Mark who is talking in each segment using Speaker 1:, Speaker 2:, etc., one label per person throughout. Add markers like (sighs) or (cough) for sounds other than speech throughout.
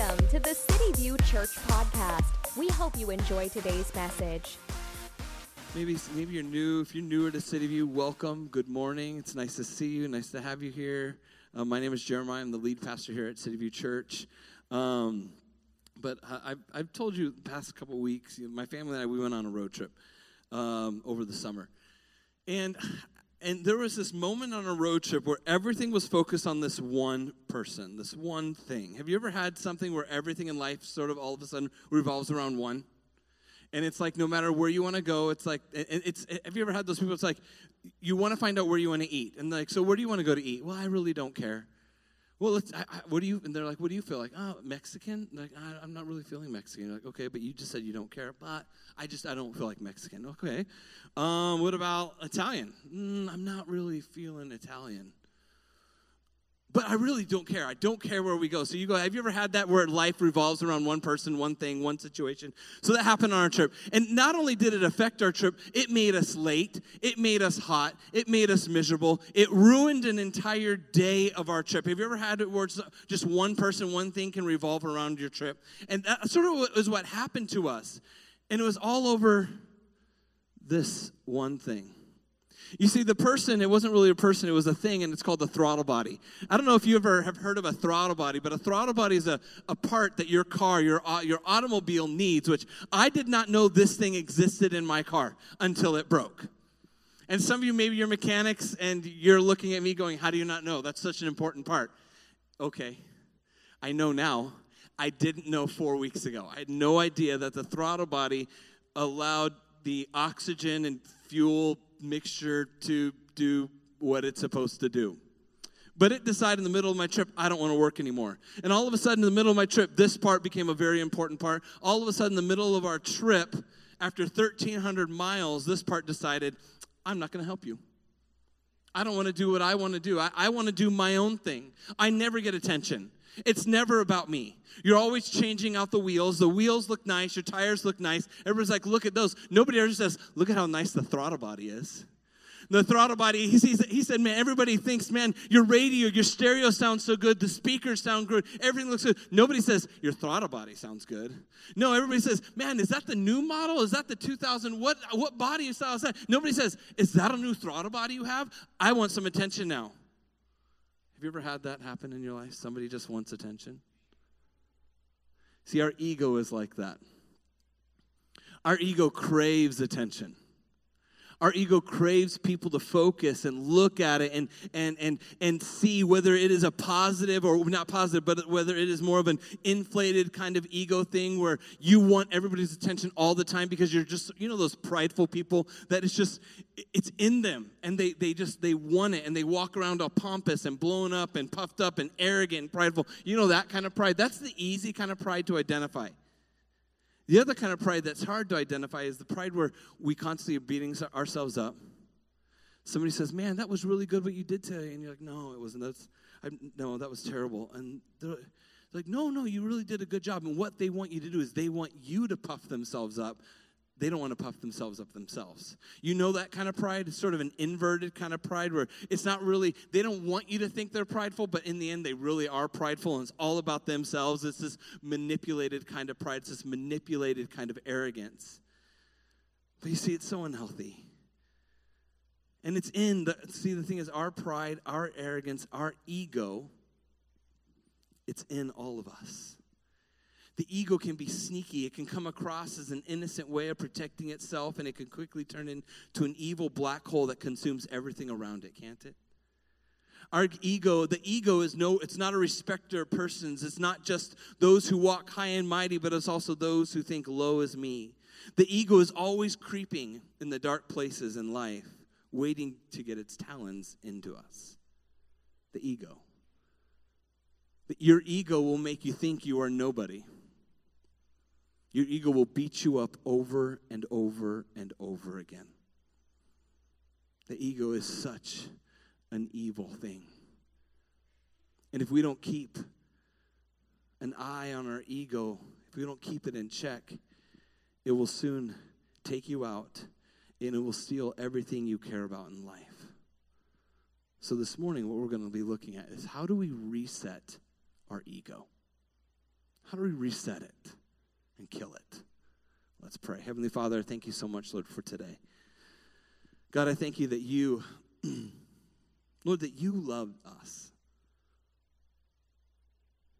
Speaker 1: Welcome to the City View Church podcast. We hope you enjoy today's message.
Speaker 2: Maybe maybe you're new. If you're newer to City View, welcome. Good morning. It's nice to see you. Nice to have you here. Uh, my name is Jeremiah. I'm the lead pastor here at City View Church. Um, but I, I've, I've told you the past couple weeks, you know, my family and I, we went on a road trip um, over the summer. And and there was this moment on a road trip where everything was focused on this one person, this one thing. Have you ever had something where everything in life sort of all of a sudden revolves around one? And it's like no matter where you want to go, it's like it's. Have you ever had those people? It's like you want to find out where you want to eat, and like, so where do you want to go to eat? Well, I really don't care. Well, I, I, what do you? And they're like, what do you feel like? Oh, Mexican. like, I, am not really feeling Mexican. You're like, okay, but you just said you don't care. But I just I don't feel like Mexican. Okay. Um, what about Italian? Mm, I'm not really feeling Italian. But I really don't care. I don't care where we go. So you go, have you ever had that where life revolves around one person, one thing, one situation? So that happened on our trip. And not only did it affect our trip, it made us late, it made us hot, it made us miserable. It ruined an entire day of our trip. Have you ever had it where just one person, one thing can revolve around your trip? And that sort of was what happened to us. And it was all over this one thing. You see, the person, it wasn't really a person, it was a thing, and it's called the throttle body. I don't know if you ever have heard of a throttle body, but a throttle body is a, a part that your car, your, uh, your automobile needs, which I did not know this thing existed in my car until it broke. And some of you, maybe you're mechanics, and you're looking at me going, How do you not know? That's such an important part. Okay, I know now. I didn't know four weeks ago. I had no idea that the throttle body allowed the oxygen and fuel mixture to do what it's supposed to do. But it decided in the middle of my trip, I don't want to work anymore. And all of a sudden, in the middle of my trip, this part became a very important part. All of a sudden, in the middle of our trip, after 1,300 miles, this part decided, I'm not going to help you. I don't want to do what I want to do. I, I want to do my own thing. I never get attention. It's never about me. You're always changing out the wheels. The wheels look nice. Your tires look nice. Everybody's like, look at those. Nobody ever says, look at how nice the throttle body is. The throttle body, he, he said, man, everybody thinks, man, your radio, your stereo sounds so good. The speakers sound good. Everything looks good. Nobody says, your throttle body sounds good. No, everybody says, man, is that the new model? Is that the 2000? What, what body style is that? Nobody says, is that a new throttle body you have? I want some attention now. Have you ever had that happen in your life? Somebody just wants attention? See, our ego is like that. Our ego craves attention. Our ego craves people to focus and look at it and, and, and, and see whether it is a positive or not positive, but whether it is more of an inflated kind of ego thing where you want everybody's attention all the time because you're just, you know, those prideful people that it's just, it's in them and they, they just, they want it and they walk around all pompous and blown up and puffed up and arrogant and prideful. You know, that kind of pride. That's the easy kind of pride to identify. The other kind of pride that's hard to identify is the pride where we constantly are beating ourselves up. Somebody says, "Man, that was really good what you did today," and you're like, "No, it wasn't. That's I, no, that was terrible." And they're like, "No, no, you really did a good job." And what they want you to do is they want you to puff themselves up they don't want to puff themselves up themselves. You know that kind of pride? It's sort of an inverted kind of pride where it's not really, they don't want you to think they're prideful, but in the end, they really are prideful and it's all about themselves. It's this manipulated kind of pride, it's this manipulated kind of arrogance. But you see, it's so unhealthy. And it's in the, see, the thing is, our pride, our arrogance, our ego, it's in all of us. The ego can be sneaky. It can come across as an innocent way of protecting itself, and it can quickly turn into an evil black hole that consumes everything around it, can't it? Our ego, the ego is no, it's not a respecter of persons. It's not just those who walk high and mighty, but it's also those who think low as me. The ego is always creeping in the dark places in life, waiting to get its talons into us. The ego. Your ego will make you think you are nobody. Your ego will beat you up over and over and over again. The ego is such an evil thing. And if we don't keep an eye on our ego, if we don't keep it in check, it will soon take you out and it will steal everything you care about in life. So, this morning, what we're going to be looking at is how do we reset our ego? How do we reset it and kill it? Let's pray. Heavenly Father, thank you so much, Lord, for today. God, I thank you that you, (clears throat) Lord, that you loved us.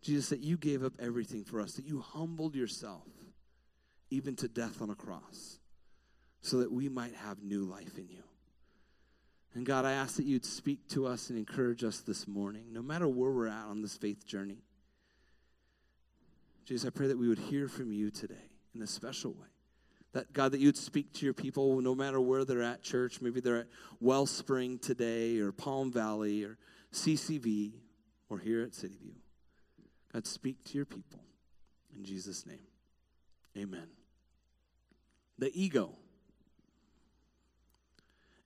Speaker 2: Jesus, that you gave up everything for us, that you humbled yourself even to death on a cross so that we might have new life in you. And God, I ask that you'd speak to us and encourage us this morning, no matter where we're at on this faith journey. Jesus, I pray that we would hear from you today in a special way. That God, that you'd speak to your people no matter where they're at church. Maybe they're at Wellspring today or Palm Valley or CCV or here at City View. God, speak to your people. In Jesus' name, amen. The ego.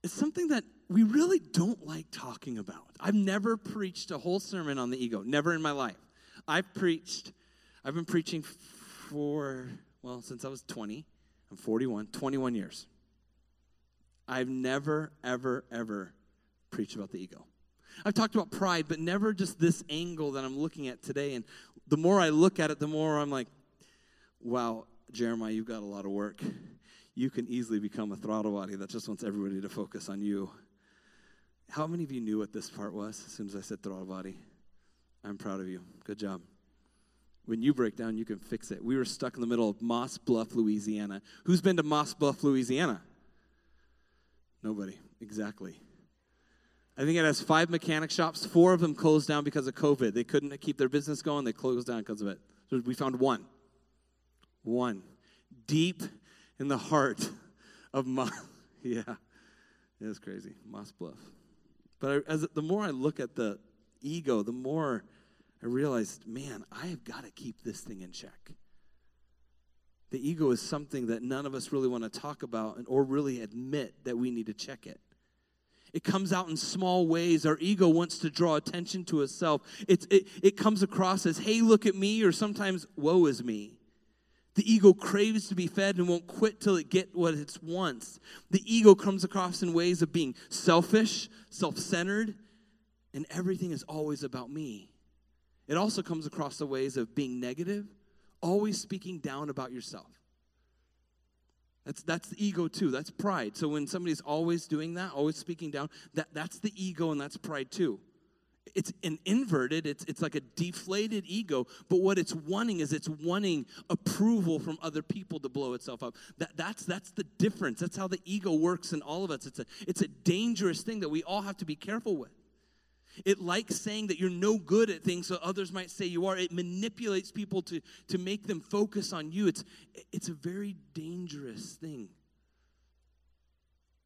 Speaker 2: It's something that we really don't like talking about. I've never preached a whole sermon on the ego, never in my life. I've preached, I've been preaching for, well, since I was 20. I'm 41, 21 years. I've never, ever, ever preached about the ego. I've talked about pride, but never just this angle that I'm looking at today. And the more I look at it, the more I'm like, wow, Jeremiah, you've got a lot of work. You can easily become a throttle body that just wants everybody to focus on you. How many of you knew what this part was as soon as I said throttle body? I'm proud of you. Good job. When you break down, you can fix it. We were stuck in the middle of Moss Bluff, Louisiana. Who's been to Moss Bluff, Louisiana? Nobody. Exactly. I think it has five mechanic shops. Four of them closed down because of COVID. They couldn't keep their business going. They closed down because of it. So we found one. One. Deep in the heart of Moss. (laughs) yeah. It was crazy. Moss Bluff. But I, as the more I look at the ego, the more I realized, man, I have got to keep this thing in check. The ego is something that none of us really want to talk about and, or really admit that we need to check it. It comes out in small ways. Our ego wants to draw attention to itself. It's, it, it comes across as, hey, look at me, or sometimes, woe is me. The ego craves to be fed and won't quit till it get what it wants. The ego comes across in ways of being selfish, self-centered, and everything is always about me. It also comes across the ways of being negative, always speaking down about yourself. That's, that's the ego too. That's pride. So when somebody's always doing that, always speaking down, that, that's the ego and that's pride too. It's an inverted, it's, it's like a deflated ego, but what it's wanting is it's wanting approval from other people to blow itself up. That, that's, that's the difference. That's how the ego works in all of us. It's a, it's a dangerous thing that we all have to be careful with. It likes saying that you're no good at things so others might say you are. It manipulates people to, to make them focus on you. It's, it's a very dangerous thing.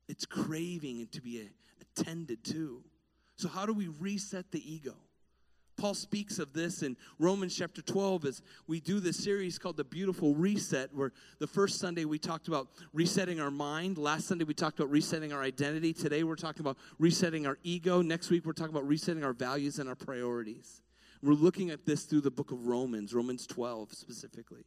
Speaker 2: It's craving to be attended to. So, how do we reset the ego? Paul speaks of this in Romans chapter 12 as we do this series called The Beautiful Reset, where the first Sunday we talked about resetting our mind. Last Sunday we talked about resetting our identity. Today we're talking about resetting our ego. Next week we're talking about resetting our values and our priorities. We're looking at this through the book of Romans, Romans 12 specifically.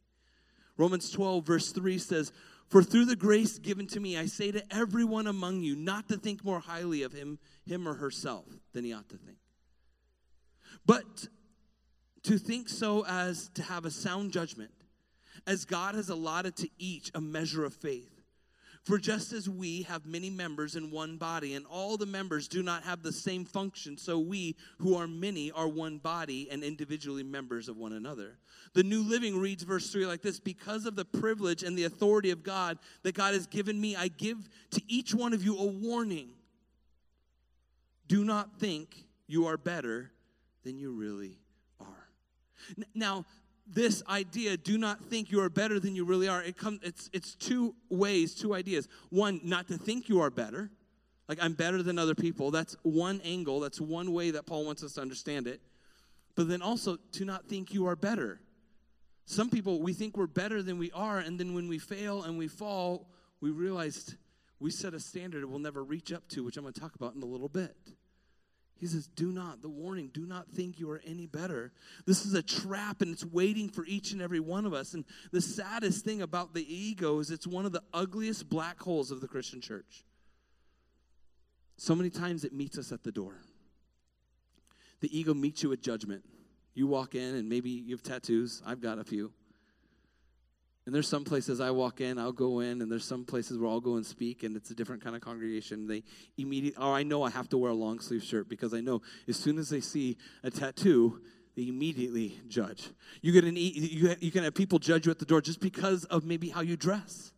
Speaker 2: Romans 12, verse 3 says, For through the grace given to me, I say to everyone among you not to think more highly of him, him or herself than he ought to think but to think so as to have a sound judgment, as God has allotted to each a measure of faith. For just as we have many members in one body, and all the members do not have the same function, so we, who are many, are one body and individually members of one another. The New Living reads verse 3 like this Because of the privilege and the authority of God that God has given me, I give to each one of you a warning. Do not think you are better than you really are. Now, this idea, do not think you are better than you really are, it comes it's it's two ways, two ideas. One, not to think you are better. Like I'm better than other people. That's one angle, that's one way that Paul wants us to understand it. But then also to not think you are better. Some people we think we're better than we are, and then when we fail and we fall, we realized we set a standard we'll never reach up to, which I'm going to talk about in a little bit. He says, Do not, the warning, do not think you are any better. This is a trap and it's waiting for each and every one of us. And the saddest thing about the ego is it's one of the ugliest black holes of the Christian church. So many times it meets us at the door. The ego meets you with judgment. You walk in and maybe you have tattoos. I've got a few. And there's some places I walk in, I'll go in, and there's some places where I'll go and speak, and it's a different kind of congregation. They immediately, or oh, I know I have to wear a long sleeve shirt because I know as soon as they see a tattoo, they immediately judge. You get an, you, you can have people judge you at the door just because of maybe how you dress.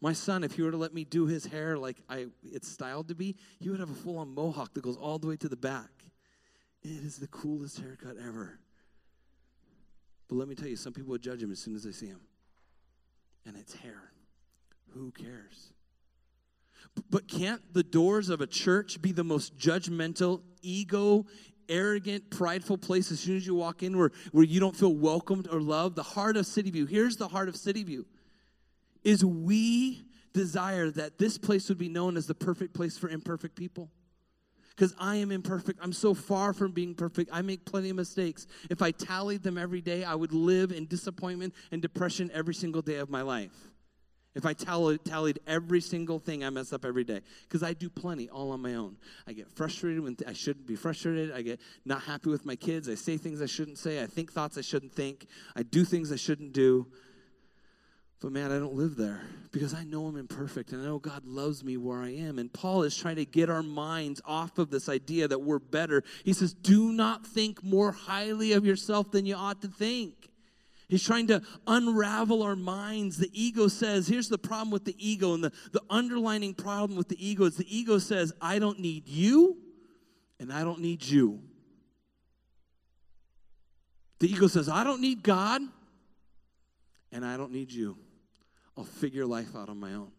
Speaker 2: My son, if he were to let me do his hair like I it's styled to be, he would have a full on mohawk that goes all the way to the back. It is the coolest haircut ever. But let me tell you, some people would judge him as soon as they see him. And it's hair. Who cares? But can't the doors of a church be the most judgmental, ego, arrogant, prideful place as soon as you walk in where, where you don't feel welcomed or loved? The heart of City View. Here's the heart of City View. Is we desire that this place would be known as the perfect place for imperfect people because I am imperfect. I'm so far from being perfect. I make plenty of mistakes. If I tallied them every day, I would live in disappointment and depression every single day of my life. If I tallied, every single thing I mess up every day, because I do plenty all on my own. I get frustrated when I shouldn't be frustrated. I get not happy with my kids. I say things I shouldn't say. I think thoughts I shouldn't think. I do things I shouldn't do. But man, I don't live there because I know I'm imperfect and I know God loves me where I am. And Paul is trying to get our minds off of this idea that we're better. He says, Do not think more highly of yourself than you ought to think. He's trying to unravel our minds. The ego says, here's the problem with the ego, and the, the underlining problem with the ego is the ego says, I don't need you, and I don't need you. The ego says, I don't need God, and I don't need you. I'll figure life out on my own.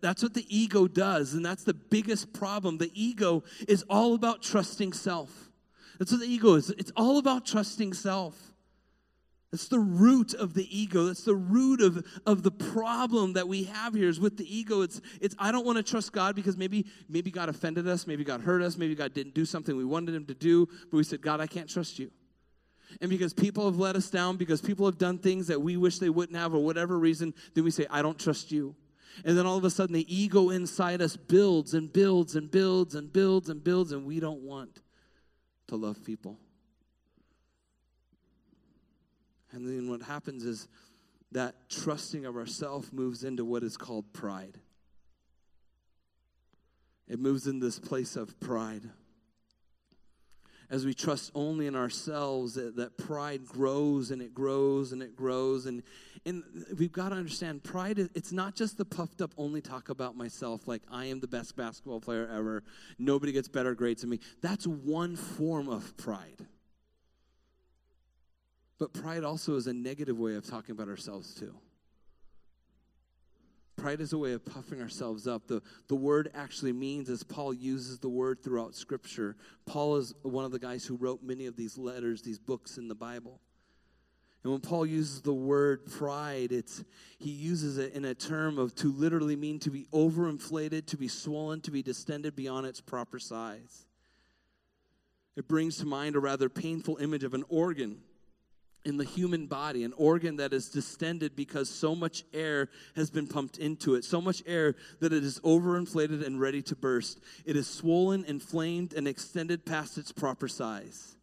Speaker 2: that's what the ego does, and that's the biggest problem. The ego is all about trusting self. That's what the ego is. It's all about trusting self. That's the root of the ego. That's the root of, of the problem that we have here is with the ego. It's, it's I don't want to trust God because maybe, maybe God offended us, maybe God hurt us, maybe God didn't do something we wanted him to do, but we said, God, I can't trust you and because people have let us down, because people have done things that we wish they wouldn't have, or whatever reason, then we say, I don't trust you. And then all of a sudden, the ego inside us builds and builds and builds and builds and builds, and we don't want to love people. And then what happens is that trusting of ourself moves into what is called pride. It moves in this place of pride as we trust only in ourselves, that, that pride grows and it grows and it grows. And, and we've got to understand pride, it's not just the puffed up only talk about myself, like I am the best basketball player ever, nobody gets better grades than me. That's one form of pride. But pride also is a negative way of talking about ourselves, too. Pride is a way of puffing ourselves up. The, the word actually means, as Paul uses the word throughout Scripture, Paul is one of the guys who wrote many of these letters, these books in the Bible. And when Paul uses the word pride, it's he uses it in a term of to literally mean to be overinflated, to be swollen, to be distended beyond its proper size. It brings to mind a rather painful image of an organ in the human body, an organ that is distended because so much air has been pumped into it, so much air that it is overinflated and ready to burst. It is swollen, inflamed, and extended past its proper size.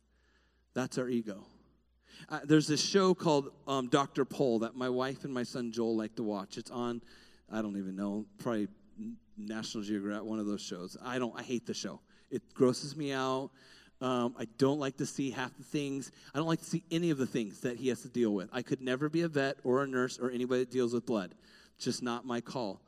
Speaker 2: That's our ego. Uh, there's this show called um, Dr. Pol that my wife and my son Joel like to watch. It's on, I don't even know, probably National Geographic, one of those shows. I don't, I hate the show. It grosses me out. Um, I don't like to see half the things. I don't like to see any of the things that he has to deal with. I could never be a vet or a nurse or anybody that deals with blood. Just not my call.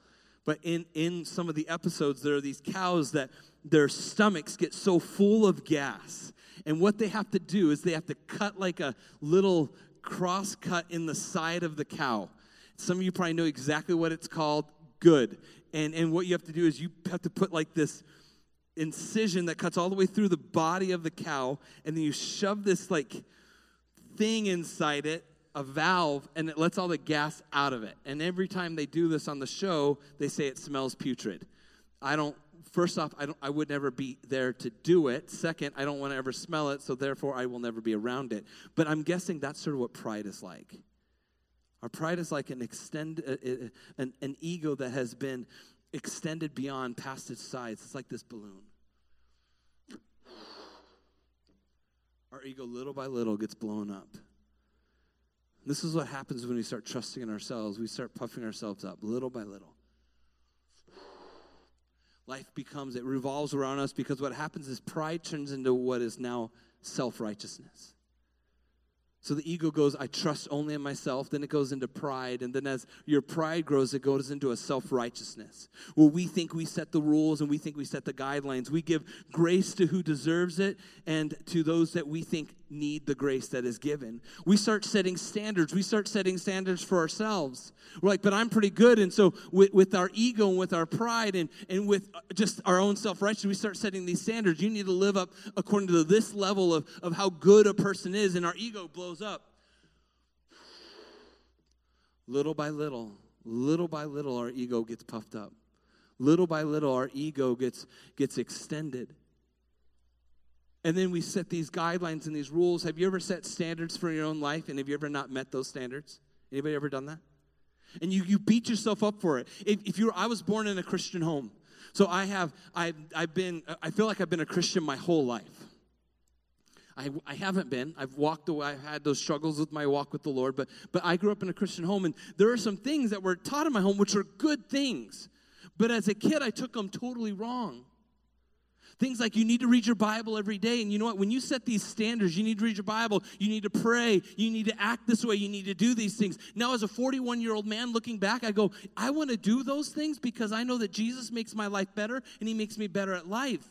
Speaker 2: But in, in some of the episodes, there are these cows that their stomachs get so full of gas. And what they have to do is they have to cut like a little cross cut in the side of the cow. Some of you probably know exactly what it's called. Good. And, and what you have to do is you have to put like this incision that cuts all the way through the body of the cow, and then you shove this like thing inside it, a valve, and it lets all the gas out of it. And every time they do this on the show, they say it smells putrid. I don't. First off, I don't. I would never be there to do it. Second, I don't want to ever smell it, so therefore I will never be around it. But I'm guessing that's sort of what pride is like. Our pride is like an extend, uh, uh, an, an ego that has been extended beyond past its sides. It's like this balloon. our ego little by little gets blown up. This is what happens when we start trusting in ourselves. We start puffing ourselves up little by little. Life becomes, it revolves around us because what happens is pride turns into what is now self righteousness. So the ego goes, I trust only in myself. Then it goes into pride. And then as your pride grows, it goes into a self righteousness where we think we set the rules and we think we set the guidelines. We give grace to who deserves it and to those that we think need the grace that is given. We start setting standards. We start setting standards for ourselves. We're like, but I'm pretty good. And so with, with our ego and with our pride and, and with uh, just our own self righteousness, we start setting these standards. You need to live up according to this level of, of how good a person is. And our ego blows up. Little by little, little by little, our ego gets puffed up. Little by little, our ego gets, gets extended. And then we set these guidelines and these rules. Have you ever set standards for your own life and have you ever not met those standards? Anybody ever done that? And you, you beat yourself up for it. If, if you I was born in a Christian home. So I have, I, I've been, I feel like I've been a Christian my whole life. I, I haven't been. I've walked away. I've had those struggles with my walk with the Lord, but, but I grew up in a Christian home, and there are some things that were taught in my home which are good things. But as a kid, I took them totally wrong. Things like you need to read your Bible every day. And you know what? When you set these standards, you need to read your Bible, you need to pray, you need to act this way, you need to do these things. Now, as a 41 year old man looking back, I go, I want to do those things because I know that Jesus makes my life better and he makes me better at life.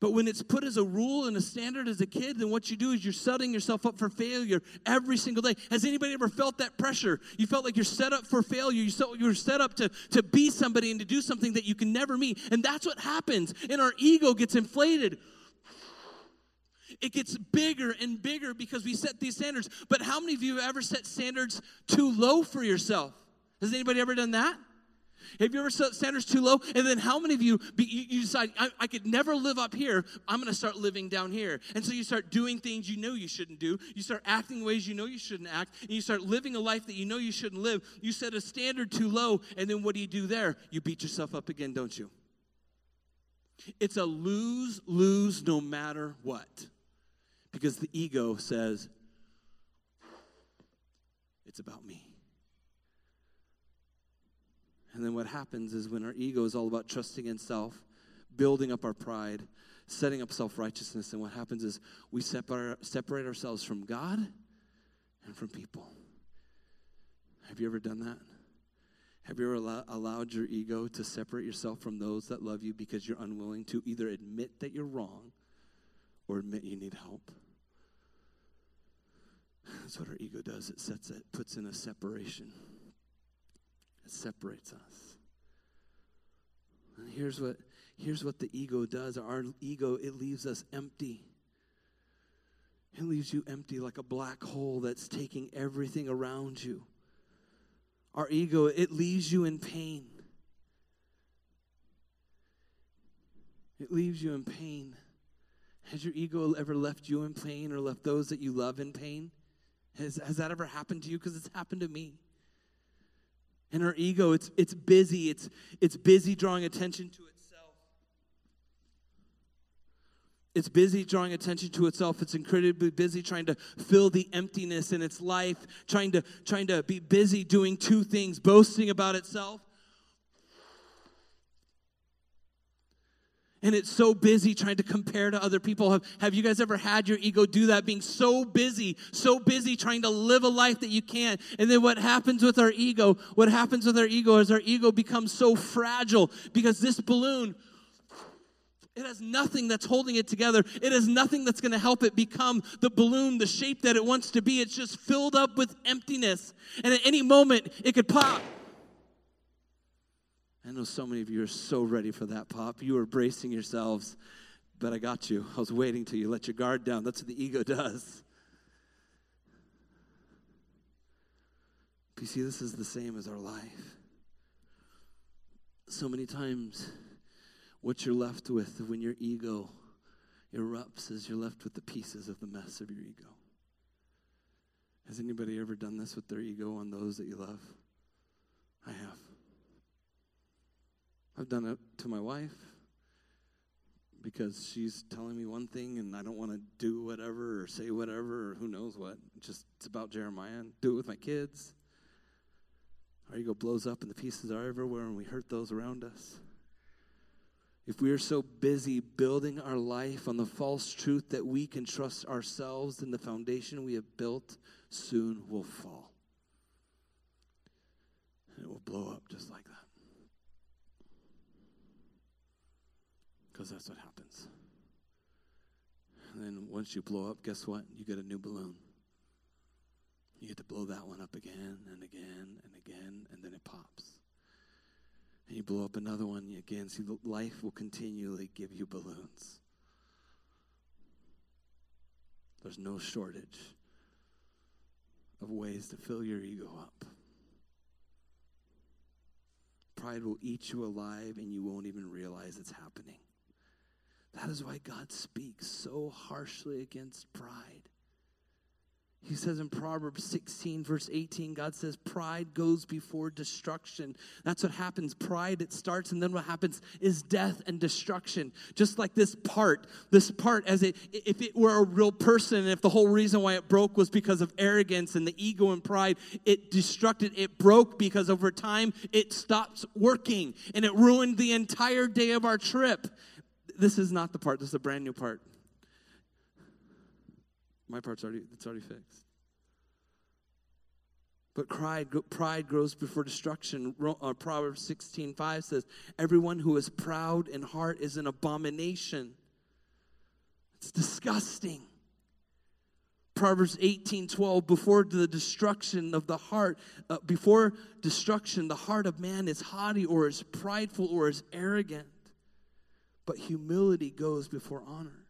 Speaker 2: But when it's put as a rule and a standard as a kid, then what you do is you're setting yourself up for failure every single day. Has anybody ever felt that pressure? You felt like you're set up for failure. You you're set up to, to be somebody and to do something that you can never meet. And that's what happens. And our ego gets inflated. It gets bigger and bigger because we set these standards. But how many of you have ever set standards too low for yourself? Has anybody ever done that? Have you ever set standards too low? And then how many of you, be you decide, I, I could never live up here. I'm going to start living down here. And so you start doing things you know you shouldn't do. You start acting ways you know you shouldn't act. And you start living a life that you know you shouldn't live. You set a standard too low. And then what do you do there? You beat yourself up again, don't you? It's a lose lose no matter what. Because the ego says, it's about me. And then what happens is when our ego is all about trusting in self, building up our pride, setting up self righteousness, and what happens is we separate, separate ourselves from God and from people. Have you ever done that? Have you ever allow, allowed your ego to separate yourself from those that love you because you're unwilling to either admit that you're wrong or admit you need help? That's what our ego does. It sets it, puts in a separation. It separates us. And here's what here's what the ego does. Our ego, it leaves us empty. It leaves you empty like a black hole that's taking everything around you. Our ego, it leaves you in pain. It leaves you in pain. Has your ego ever left you in pain or left those that you love in pain? Has, has that ever happened to you? Because it's happened to me. And our ego, it's, it's busy. It's, it's busy drawing attention to itself. It's busy drawing attention to itself. It's incredibly busy trying to fill the emptiness in its life, trying to, trying to be busy doing two things boasting about itself and it's so busy trying to compare to other people. Have, have you guys ever had your ego do that? Being so busy, so busy trying to live a life that you can't. And then what happens with our ego? What happens with our ego is our ego becomes so fragile because this balloon, it has nothing that's holding it together. It has nothing that's going to help it become the balloon, the shape that it wants to be. It's just filled up with emptiness. And at any moment, it could pop. I know so many of you are so ready for that pop. You are bracing yourselves, but I got you. I was waiting till you let your guard down. That's what the ego does. But you see, this is the same as our life. So many times, what you're left with when your ego erupts is you're left with the pieces of the mess of your ego. Has anybody ever done this with their ego on those that you love? I have. I've done it to my wife, because she's telling me one thing and I don't want to do whatever or say whatever or who knows what. Just it's about Jeremiah. Do it with my kids. Our ego blows up and the pieces are everywhere and we hurt those around us. If we are so busy building our life on the false truth that we can trust ourselves, then the foundation we have built soon will fall. And it will blow up just like that. Because that's what happens. And then once you blow up, guess what? You get a new balloon. You get to blow that one up again and again and again, and then it pops. And you blow up another one again. See, life will continually give you balloons. There's no shortage of ways to fill your ego up. Pride will eat you alive, and you won't even realize it's happening. That is why God speaks so harshly against pride. He says in Proverbs 16, verse 18, God says, Pride goes before destruction. That's what happens. Pride, it starts, and then what happens is death and destruction. Just like this part, this part, as it, if it were a real person, and if the whole reason why it broke was because of arrogance and the ego and pride, it destructed, it broke because over time it stopped working and it ruined the entire day of our trip this is not the part. This is a brand new part. My part's already it's already fixed. But pride, pride grows before destruction. Uh, Proverbs 16, 5 says, Everyone who is proud in heart is an abomination. It's disgusting. Proverbs 18, 12, before the destruction of the heart, uh, before destruction, the heart of man is haughty or is prideful or is arrogant but humility goes before honor.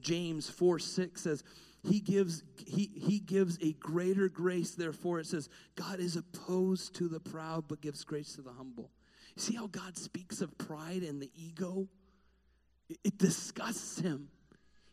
Speaker 2: James 4 6 says, he gives he he gives a greater grace. Therefore it says god is opposed to the proud but gives grace to the humble. See how god speaks of pride and the ego? It, it disgusts him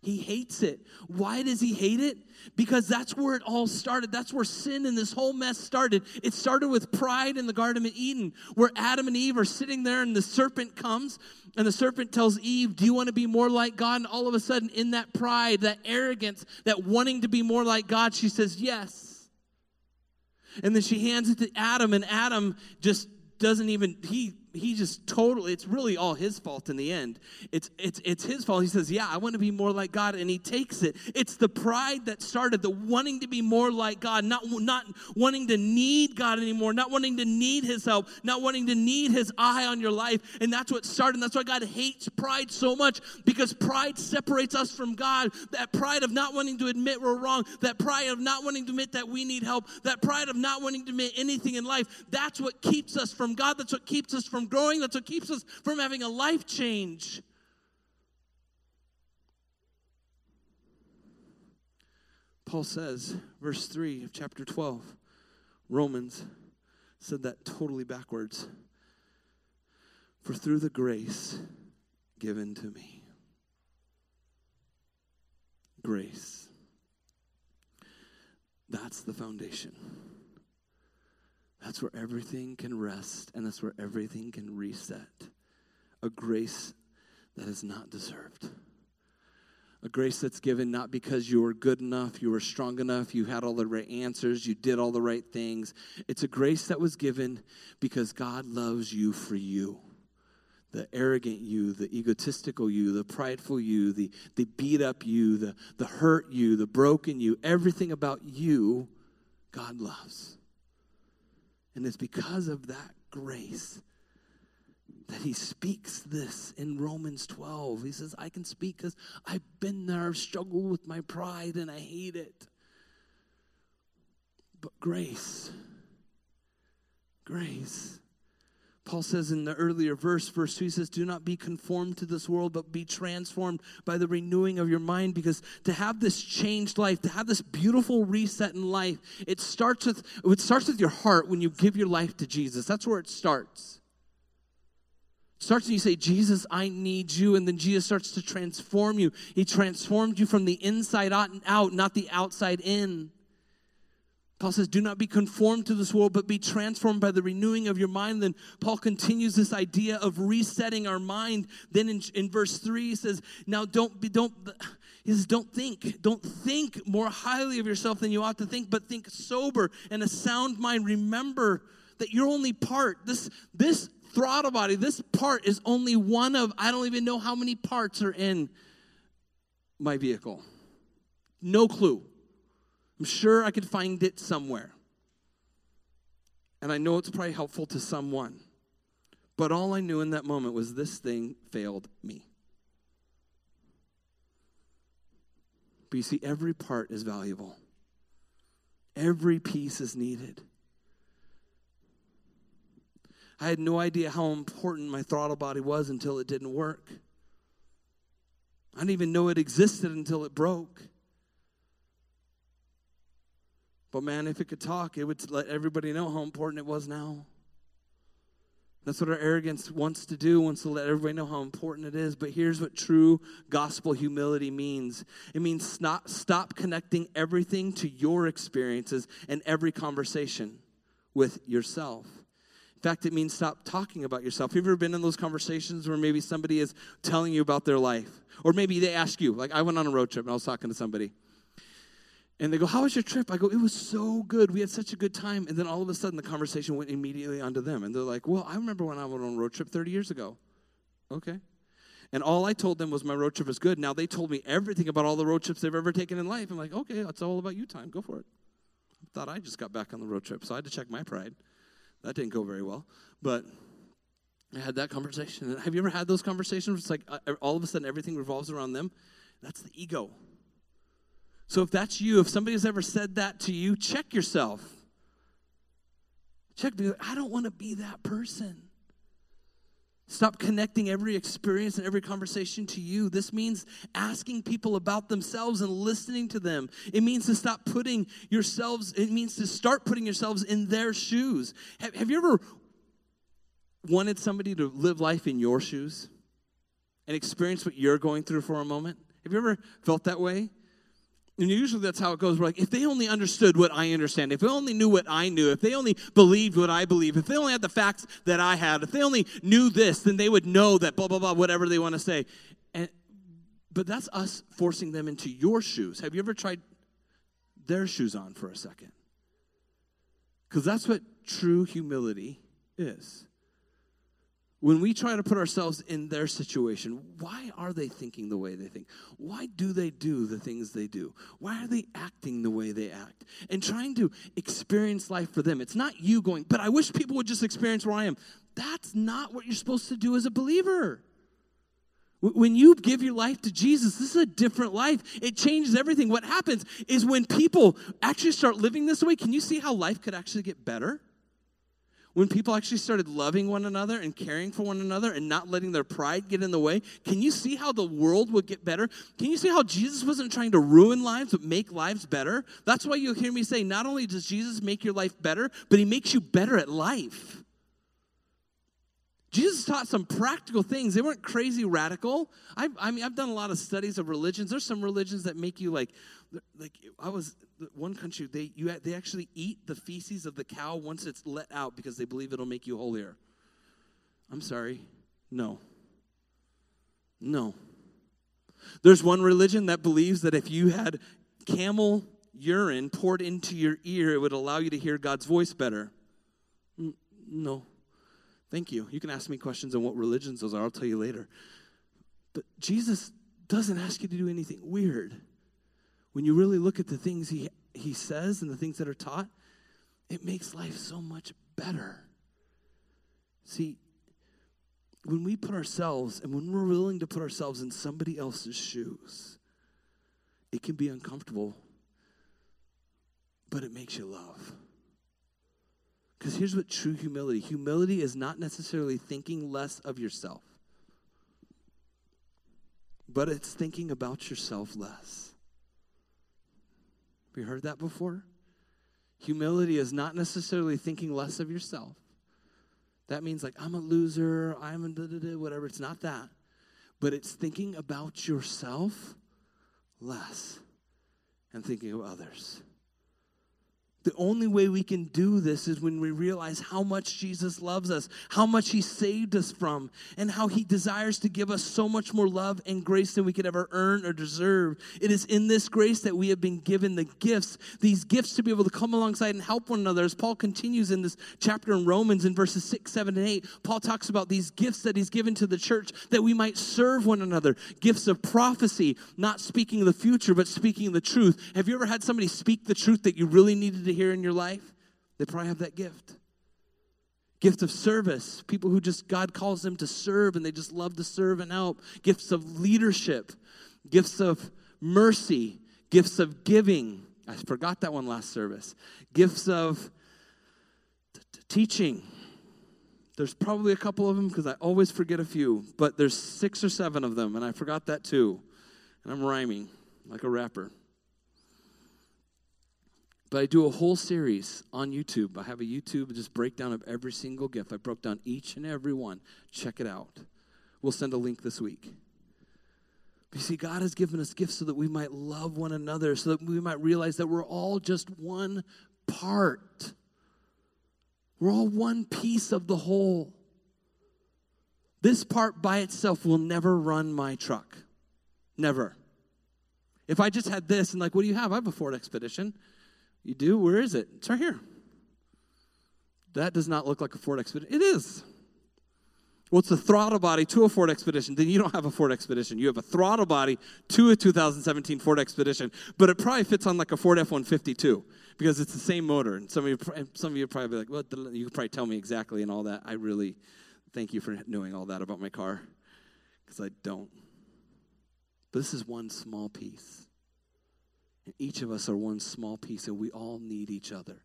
Speaker 2: he hates it. Why does he hate it? Because that's where it all started. That's where sin and this whole mess started. It started with pride in the Garden of Eden, where Adam and Eve are sitting there and the serpent comes and the serpent tells Eve, Do you want to be more like God? And all of a sudden, in that pride, that arrogance, that wanting to be more like God, she says, Yes. And then she hands it to Adam, and Adam just doesn't even, he he just totally it's really all his fault in the end. It's it's it's his fault. He says yeah i want to be more like god and he takes it. It's the pride that started the wanting to be more like god not not wanting to need god anymore not wanting to need his help not wanting to need his eye on your life and that's what started that's why god hates pride so much because pride separates us from god. That pride of not wanting to admit we're wrong that pride of not wanting to admit that we need help that pride of not wanting to admit anything in life that's what keeps us from god that's what keeps us from growing. That's what keeps us from having a life change. Paul says, verse 3 of chapter 12, Romans said that totally backwards. For through the grace given to me, grace, that's the foundation. That's where everything can rest and that's where everything can reset. A grace that is not deserved. A grace that's given not because you were good enough, you were strong enough, you had all the right answers, you did all the right things. It's a grace that was given because God loves you for you. The arrogant you, the egotistical you, the prideful you, the, the beat up you, the, the hurt you, the broken you, everything about you, God loves. And it's because of that grace that he speaks this in Romans 12. He says, I can speak because I've been there, I've struggled with my pride, and I hate it. But grace, grace Paul says in the earlier verse, verse 2, he says, Do not be conformed to this world, but be transformed by the renewing of your mind. Because to have this changed life, to have this beautiful reset in life, it starts with it starts with your heart when you give your life to Jesus. That's where it starts. It starts when you say, Jesus, I need you, and then Jesus starts to transform you. He transformed you from the inside out, not the outside in. Paul says, Do not be conformed to this world, but be transformed by the renewing of your mind. Then Paul continues this idea of resetting our mind. Then in, in verse 3, he says, Now don't be, don't, he says, Don't think, don't think more highly of yourself than you ought to think, but think sober and a sound mind. Remember that you're only part. This, this throttle body, this part is only one of, I don't even know how many parts are in my vehicle. No clue. I'm sure I could find it somewhere. And I know it's probably helpful to someone. But all I knew in that moment was this thing failed me. But you see, every part is valuable, every piece is needed. I had no idea how important my throttle body was until it didn't work. I didn't even know it existed until it broke. But man, if it could talk, it would let everybody know how important it was now. That's what our arrogance wants to do, wants to let everybody know how important it is. But here's what true gospel humility means it means not, stop connecting everything to your experiences and every conversation with yourself. In fact, it means stop talking about yourself. Have you ever been in those conversations where maybe somebody is telling you about their life? Or maybe they ask you, like I went on a road trip and I was talking to somebody. And they go, How was your trip? I go, It was so good. We had such a good time. And then all of a sudden, the conversation went immediately onto them. And they're like, Well, I remember when I went on a road trip 30 years ago. Okay. And all I told them was my road trip was good. Now they told me everything about all the road trips they've ever taken in life. I'm like, Okay, it's all about you time. Go for it. I thought I just got back on the road trip, so I had to check my pride. That didn't go very well. But I had that conversation. And have you ever had those conversations? It's like uh, all of a sudden everything revolves around them. That's the ego. So if that's you, if somebody has ever said that to you, check yourself. Check, I don't want to be that person. Stop connecting every experience and every conversation to you. This means asking people about themselves and listening to them. It means to stop putting yourselves, it means to start putting yourselves in their shoes. Have, have you ever wanted somebody to live life in your shoes and experience what you're going through for a moment? Have you ever felt that way? And usually that's how it goes. We're like, if they only understood what I understand, if they only knew what I knew, if they only believed what I believe, if they only had the facts that I had, if they only knew this, then they would know that blah, blah, blah, whatever they want to say. And, but that's us forcing them into your shoes. Have you ever tried their shoes on for a second? Because that's what true humility is when we try to put ourselves in their situation, why are they thinking the way they think? Why do they do the things they do? Why are they acting the way they act? And trying to experience life for them. It's not you going, but I wish people would just experience where I am. That's not what you're supposed to do as a believer. When you give your life to Jesus, this is a different life. It changes everything. What happens is when people actually start living this way, can you see how life could actually get better? When people actually started loving one another and caring for one another and not letting their pride get in the way, can you see how the world would get better? Can you see how Jesus wasn't trying to ruin lives, but make lives better? That's why you'll hear me say not only does Jesus make your life better, but he makes you better at life. Jesus taught some practical things. They weren't crazy radical. I've, I mean, I've done a lot of studies of religions. There's some religions that make you like, like I was one country. They you they actually eat the feces of the cow once it's let out because they believe it'll make you holier. I'm sorry, no, no. There's one religion that believes that if you had camel urine poured into your ear, it would allow you to hear God's voice better. No. Thank you. You can ask me questions on what religions those are. I'll tell you later. But Jesus doesn't ask you to do anything weird. When you really look at the things he, he says and the things that are taught, it makes life so much better. See, when we put ourselves and when we're willing to put ourselves in somebody else's shoes, it can be uncomfortable, but it makes you love. Because here's what true humility humility is not necessarily thinking less of yourself, but it's thinking about yourself less. Have you heard that before? Humility is not necessarily thinking less of yourself. That means like I'm a loser, I'm a da, da, da, whatever. It's not that. But it's thinking about yourself less and thinking of others. The only way we can do this is when we realize how much Jesus loves us, how much He saved us from, and how He desires to give us so much more love and grace than we could ever earn or deserve. It is in this grace that we have been given the gifts, these gifts to be able to come alongside and help one another. As Paul continues in this chapter in Romans in verses 6, 7, and 8, Paul talks about these gifts that He's given to the church that we might serve one another. Gifts of prophecy, not speaking the future, but speaking the truth. Have you ever had somebody speak the truth that you really needed to hear in your life? They probably have that gift. Gift of service, people who just, God calls them to serve and they just love to serve and help. Gifts of leadership, gifts of mercy, gifts of giving. I forgot that one last service. Gifts of t- t- teaching. There's probably a couple of them because I always forget a few, but there's six or seven of them, and I forgot that too. And I'm rhyming like a rapper. But I do a whole series on YouTube. I have a YouTube just breakdown of every single gift. I broke down each and every one. Check it out. We'll send a link this week. You see, God has given us gifts so that we might love one another, so that we might realize that we're all just one part. We're all one piece of the whole. This part by itself will never run my truck. Never. If I just had this and, like, what do you have? I have a Ford Expedition. You do? Where is it? It's right here. That does not look like a Ford Expedition. It is. Well, it's a throttle body to a Ford Expedition. Then you don't have a Ford Expedition. You have a throttle body to a 2017 Ford Expedition, but it probably fits on like a Ford F-150 too, because it's the same motor. And some of you, some of you probably be like, "Well, you could probably tell me exactly and all that." I really thank you for knowing all that about my car, because I don't. But this is one small piece. And each of us are one small piece, and we all need each other.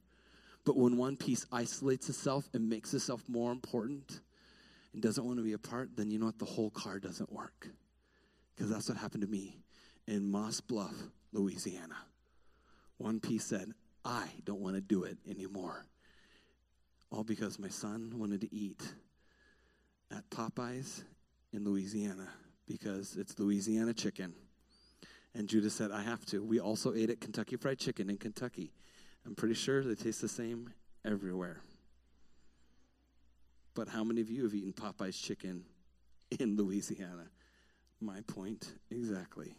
Speaker 2: But when one piece isolates itself and makes itself more important and doesn't want to be a part, then you know what? The whole car doesn't work. Because that's what happened to me in Moss Bluff, Louisiana. One piece said, I don't want to do it anymore. All because my son wanted to eat at Popeyes in Louisiana because it's Louisiana chicken. And Judah said, I have to. We also ate at Kentucky Fried Chicken in Kentucky. I'm pretty sure they taste the same everywhere. But how many of you have eaten Popeye's chicken in Louisiana? My point exactly.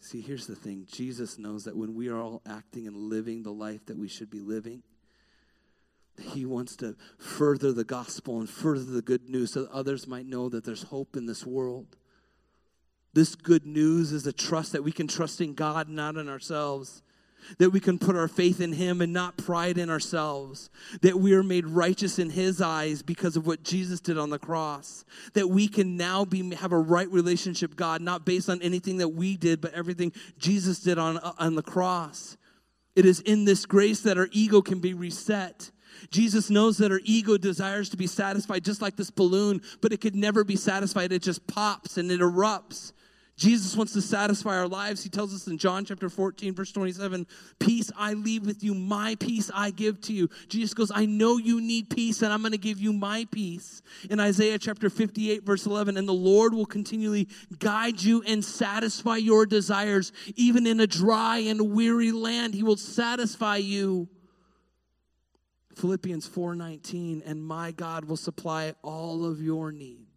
Speaker 2: See, here's the thing Jesus knows that when we are all acting and living the life that we should be living, he wants to further the gospel and further the good news so that others might know that there's hope in this world. This good news is a trust that we can trust in God, not in ourselves. That we can put our faith in Him and not pride in ourselves. That we are made righteous in His eyes because of what Jesus did on the cross. That we can now be have a right relationship God, not based on anything that we did, but everything Jesus did on, uh, on the cross. It is in this grace that our ego can be reset. Jesus knows that our ego desires to be satisfied just like this balloon, but it could never be satisfied. It just pops and it erupts. Jesus wants to satisfy our lives. He tells us in John chapter 14, verse 27, Peace I leave with you, my peace I give to you. Jesus goes, I know you need peace, and I'm going to give you my peace. In Isaiah chapter 58, verse 11, and the Lord will continually guide you and satisfy your desires. Even in a dry and weary land, He will satisfy you. Philippians 4:19 and my God will supply all of your needs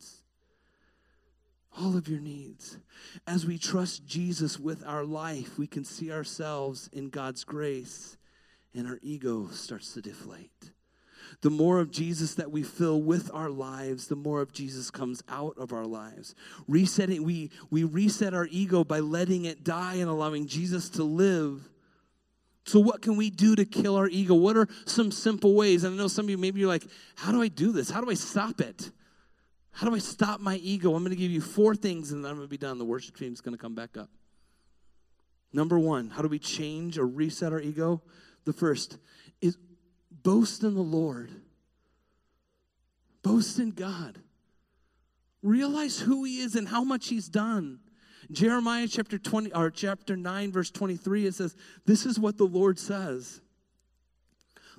Speaker 2: all of your needs. As we trust Jesus with our life, we can see ourselves in God's grace and our ego starts to deflate. The more of Jesus that we fill with our lives, the more of Jesus comes out of our lives. Resetting, we, we reset our ego by letting it die and allowing Jesus to live. So, what can we do to kill our ego? What are some simple ways? And I know some of you, maybe you're like, how do I do this? How do I stop it? How do I stop my ego? I'm going to give you four things and then I'm going to be done. The worship team is going to come back up. Number one, how do we change or reset our ego? The first is boast in the Lord, boast in God. Realize who He is and how much He's done. Jeremiah chapter 20 or chapter 9 verse 23 it says this is what the Lord says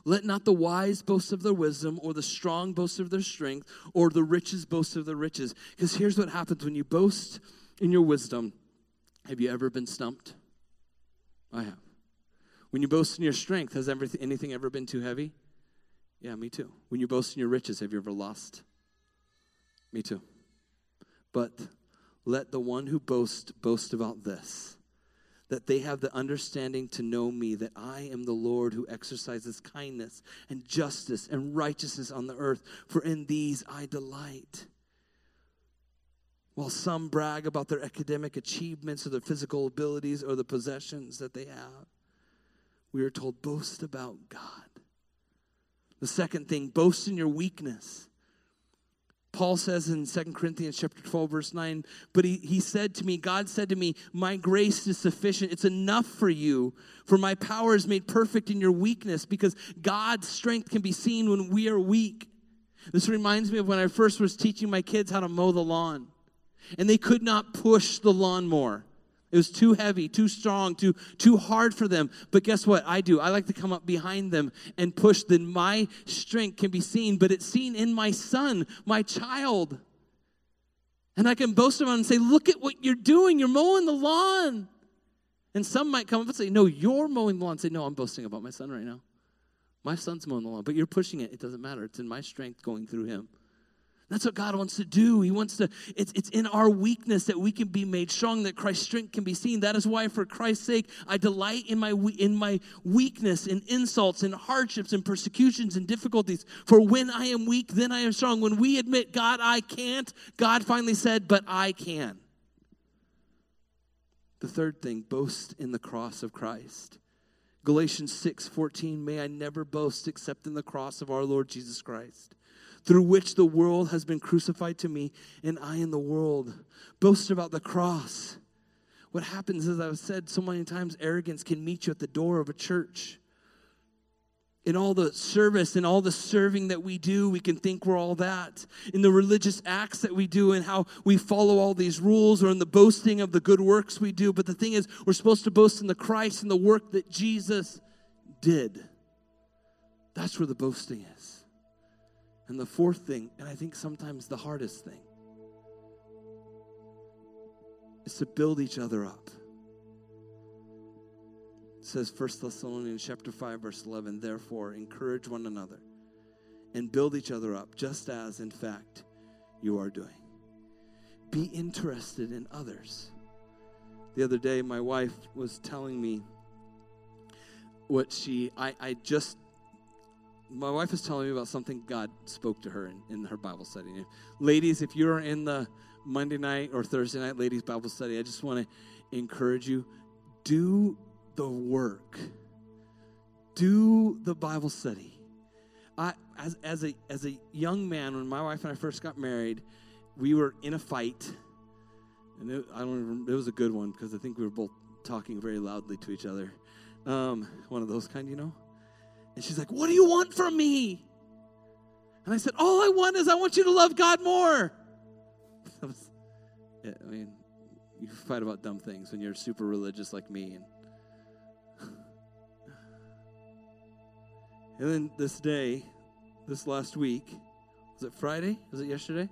Speaker 2: let not the wise boast of their wisdom, or the strong boast of their strength, or the riches boast of their riches. Because here's what happens when you boast in your wisdom. Have you ever been stumped? I have. When you boast in your strength, has anything ever been too heavy? Yeah, me too. When you boast in your riches, have you ever lost? Me too. But let the one who boasts boast about this that they have the understanding to know me, that I am the Lord who exercises kindness and justice and righteousness on the earth, for in these I delight. While some brag about their academic achievements or their physical abilities or the possessions that they have, we are told boast about God. The second thing, boast in your weakness. Paul says in 2 Corinthians chapter 12, verse 9, but he, he said to me, God said to me, My grace is sufficient. It's enough for you, for my power is made perfect in your weakness, because God's strength can be seen when we are weak. This reminds me of when I first was teaching my kids how to mow the lawn, and they could not push the lawnmower. It was too heavy, too strong, too, too hard for them. But guess what? I do. I like to come up behind them and push. Then my strength can be seen, but it's seen in my son, my child. And I can boast about and say, Look at what you're doing. You're mowing the lawn. And some might come up and say, No, you're mowing the lawn. Say, No, I'm boasting about my son right now. My son's mowing the lawn, but you're pushing it. It doesn't matter. It's in my strength going through him. That's what God wants to do. He wants to, it's, it's in our weakness that we can be made strong, that Christ's strength can be seen. That is why, for Christ's sake, I delight in my, in my weakness, in insults, in hardships, in persecutions, and difficulties. For when I am weak, then I am strong. When we admit, God, I can't, God finally said, but I can. The third thing, boast in the cross of Christ. Galatians 6 14, may I never boast except in the cross of our Lord Jesus Christ through which the world has been crucified to me, and I in the world. Boast about the cross. What happens, as I've said so many times, arrogance can meet you at the door of a church. In all the service and all the serving that we do, we can think we're all that. In the religious acts that we do and how we follow all these rules or in the boasting of the good works we do. But the thing is, we're supposed to boast in the Christ and the work that Jesus did. That's where the boasting is. And the fourth thing, and I think sometimes the hardest thing, is to build each other up. It says 1 Thessalonians chapter 5 verse 11, therefore encourage one another and build each other up just as in fact you are doing. Be interested in others. The other day my wife was telling me what she I, I just my wife is telling me about something God spoke to her in, in her Bible study. Ladies, if you're in the Monday night or Thursday night ladies Bible study, I just want to encourage you do the work. Do the Bible study. I as as a as a young man when my wife and I first got married, we were in a fight. And it, I don't remember, it was a good one because I think we were both talking very loudly to each other. Um, one of those kind, you know. And she's like, What do you want from me? And I said, All I want is I want you to love God more. (laughs) Was, yeah, I mean, you fight about dumb things when you're super religious like me. And, (sighs) and then this day, this last week, was it Friday? Was it yesterday?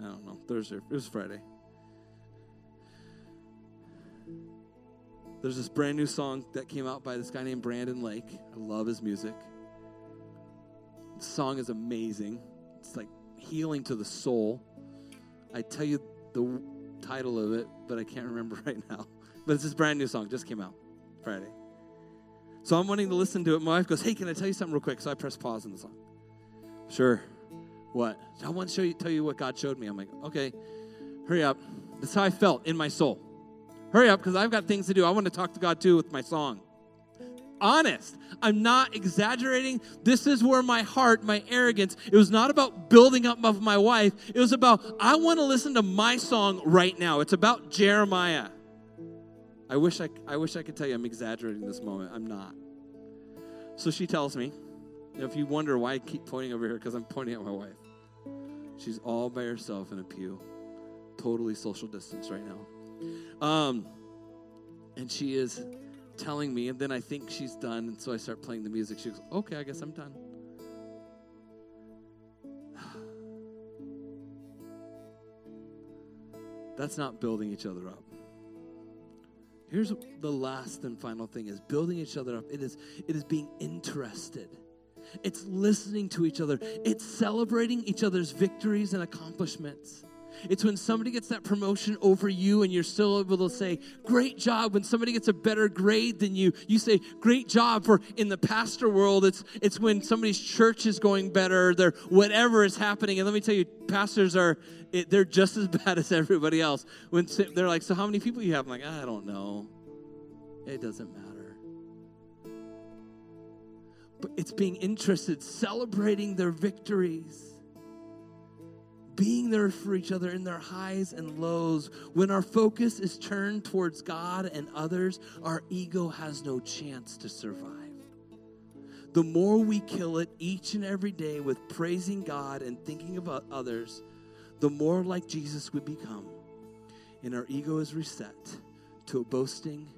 Speaker 2: I don't know. Thursday. It was Friday. There's this brand new song that came out by this guy named Brandon Lake. I love his music. The song is amazing. It's like healing to the soul. I tell you the title of it, but I can't remember (laughs) right now. But it's this brand new song, just came out Friday. So I'm wanting to listen to it. My wife goes, Hey, can I tell you something real quick? So I press pause on the song. Sure. What? I want to show you, tell you what God showed me. I'm like, okay, hurry up. That's how I felt in my soul. Hurry up because I've got things to do. I want to talk to God too with my song. Honest. I'm not exaggerating. This is where my heart, my arrogance, it was not about building up of my wife. It was about, I want to listen to my song right now. It's about Jeremiah. I wish I, I wish I could tell you I'm exaggerating this moment. I'm not. So she tells me, if you wonder why I keep pointing over here, because I'm pointing at my wife. She's all by herself in a pew, totally social distance right now. Um, and she is telling me, and then I think she's done, and so I start playing the music. She goes, Okay, I guess I'm done. (sighs) That's not building each other up. Here's the last and final thing is building each other up. It is it is being interested. It's listening to each other. It's celebrating each other's victories and accomplishments. It's when somebody gets that promotion over you and you're still able to say, Great job. When somebody gets a better grade than you, you say, Great job. For in the pastor world, it's, it's when somebody's church is going better, their whatever is happening. And let me tell you, pastors are, it, they're just as (laughs) bad as everybody else. When they're like, So how many people you have? I'm like, I don't know. It doesn't matter. But it's being interested, celebrating their victories being there for each other in their highs and lows. When our focus is turned towards God and others, our ego has no chance to survive. The more we kill it each and every day with praising God and thinking about others, the more like Jesus we become. And our ego is reset to a boasting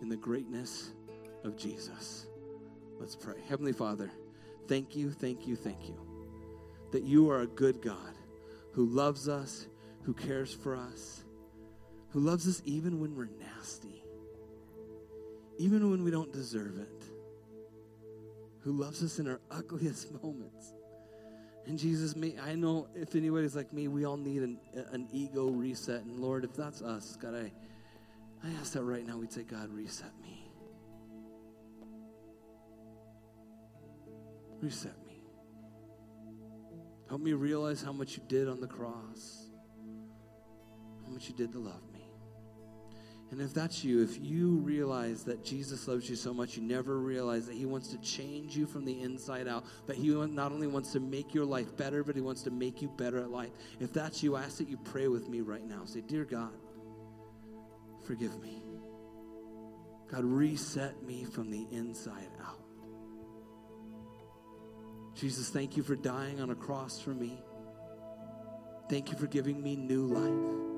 Speaker 2: in the greatness of Jesus. Let's pray. Heavenly Father, thank you, thank you, thank you that you are a good God who loves us, who cares for us, who loves us even when we're nasty, even when we don't deserve it, who loves us in our (laughs) ugliest moments. And Jesus, me, I know if anybody's like me, we all need an, an ego reset. And Lord, if that's us, God, I, I ask that right now we'd say, God, reset me. Reset me. Help me realize how much you did on the cross, how much you did to love me. And if that's you, if you realize that Jesus loves you so much, you never realize that He wants to change you from the inside out, that He not only wants to make your life better, but He wants to make you better at life. If that's you, I ask that you pray with me right now. Say, Dear God, forgive me. God, reset me from the inside out. Jesus, thank you for dying on a cross for me. Thank you for giving me new life.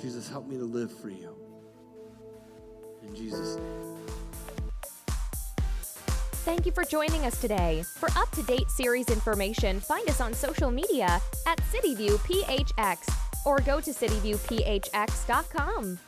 Speaker 2: Jesus, help me to live for you. In Jesus' name.
Speaker 1: Thank you for joining us today. For up to date series information, find us on social media at CityViewPHX or go to cityviewphx.com.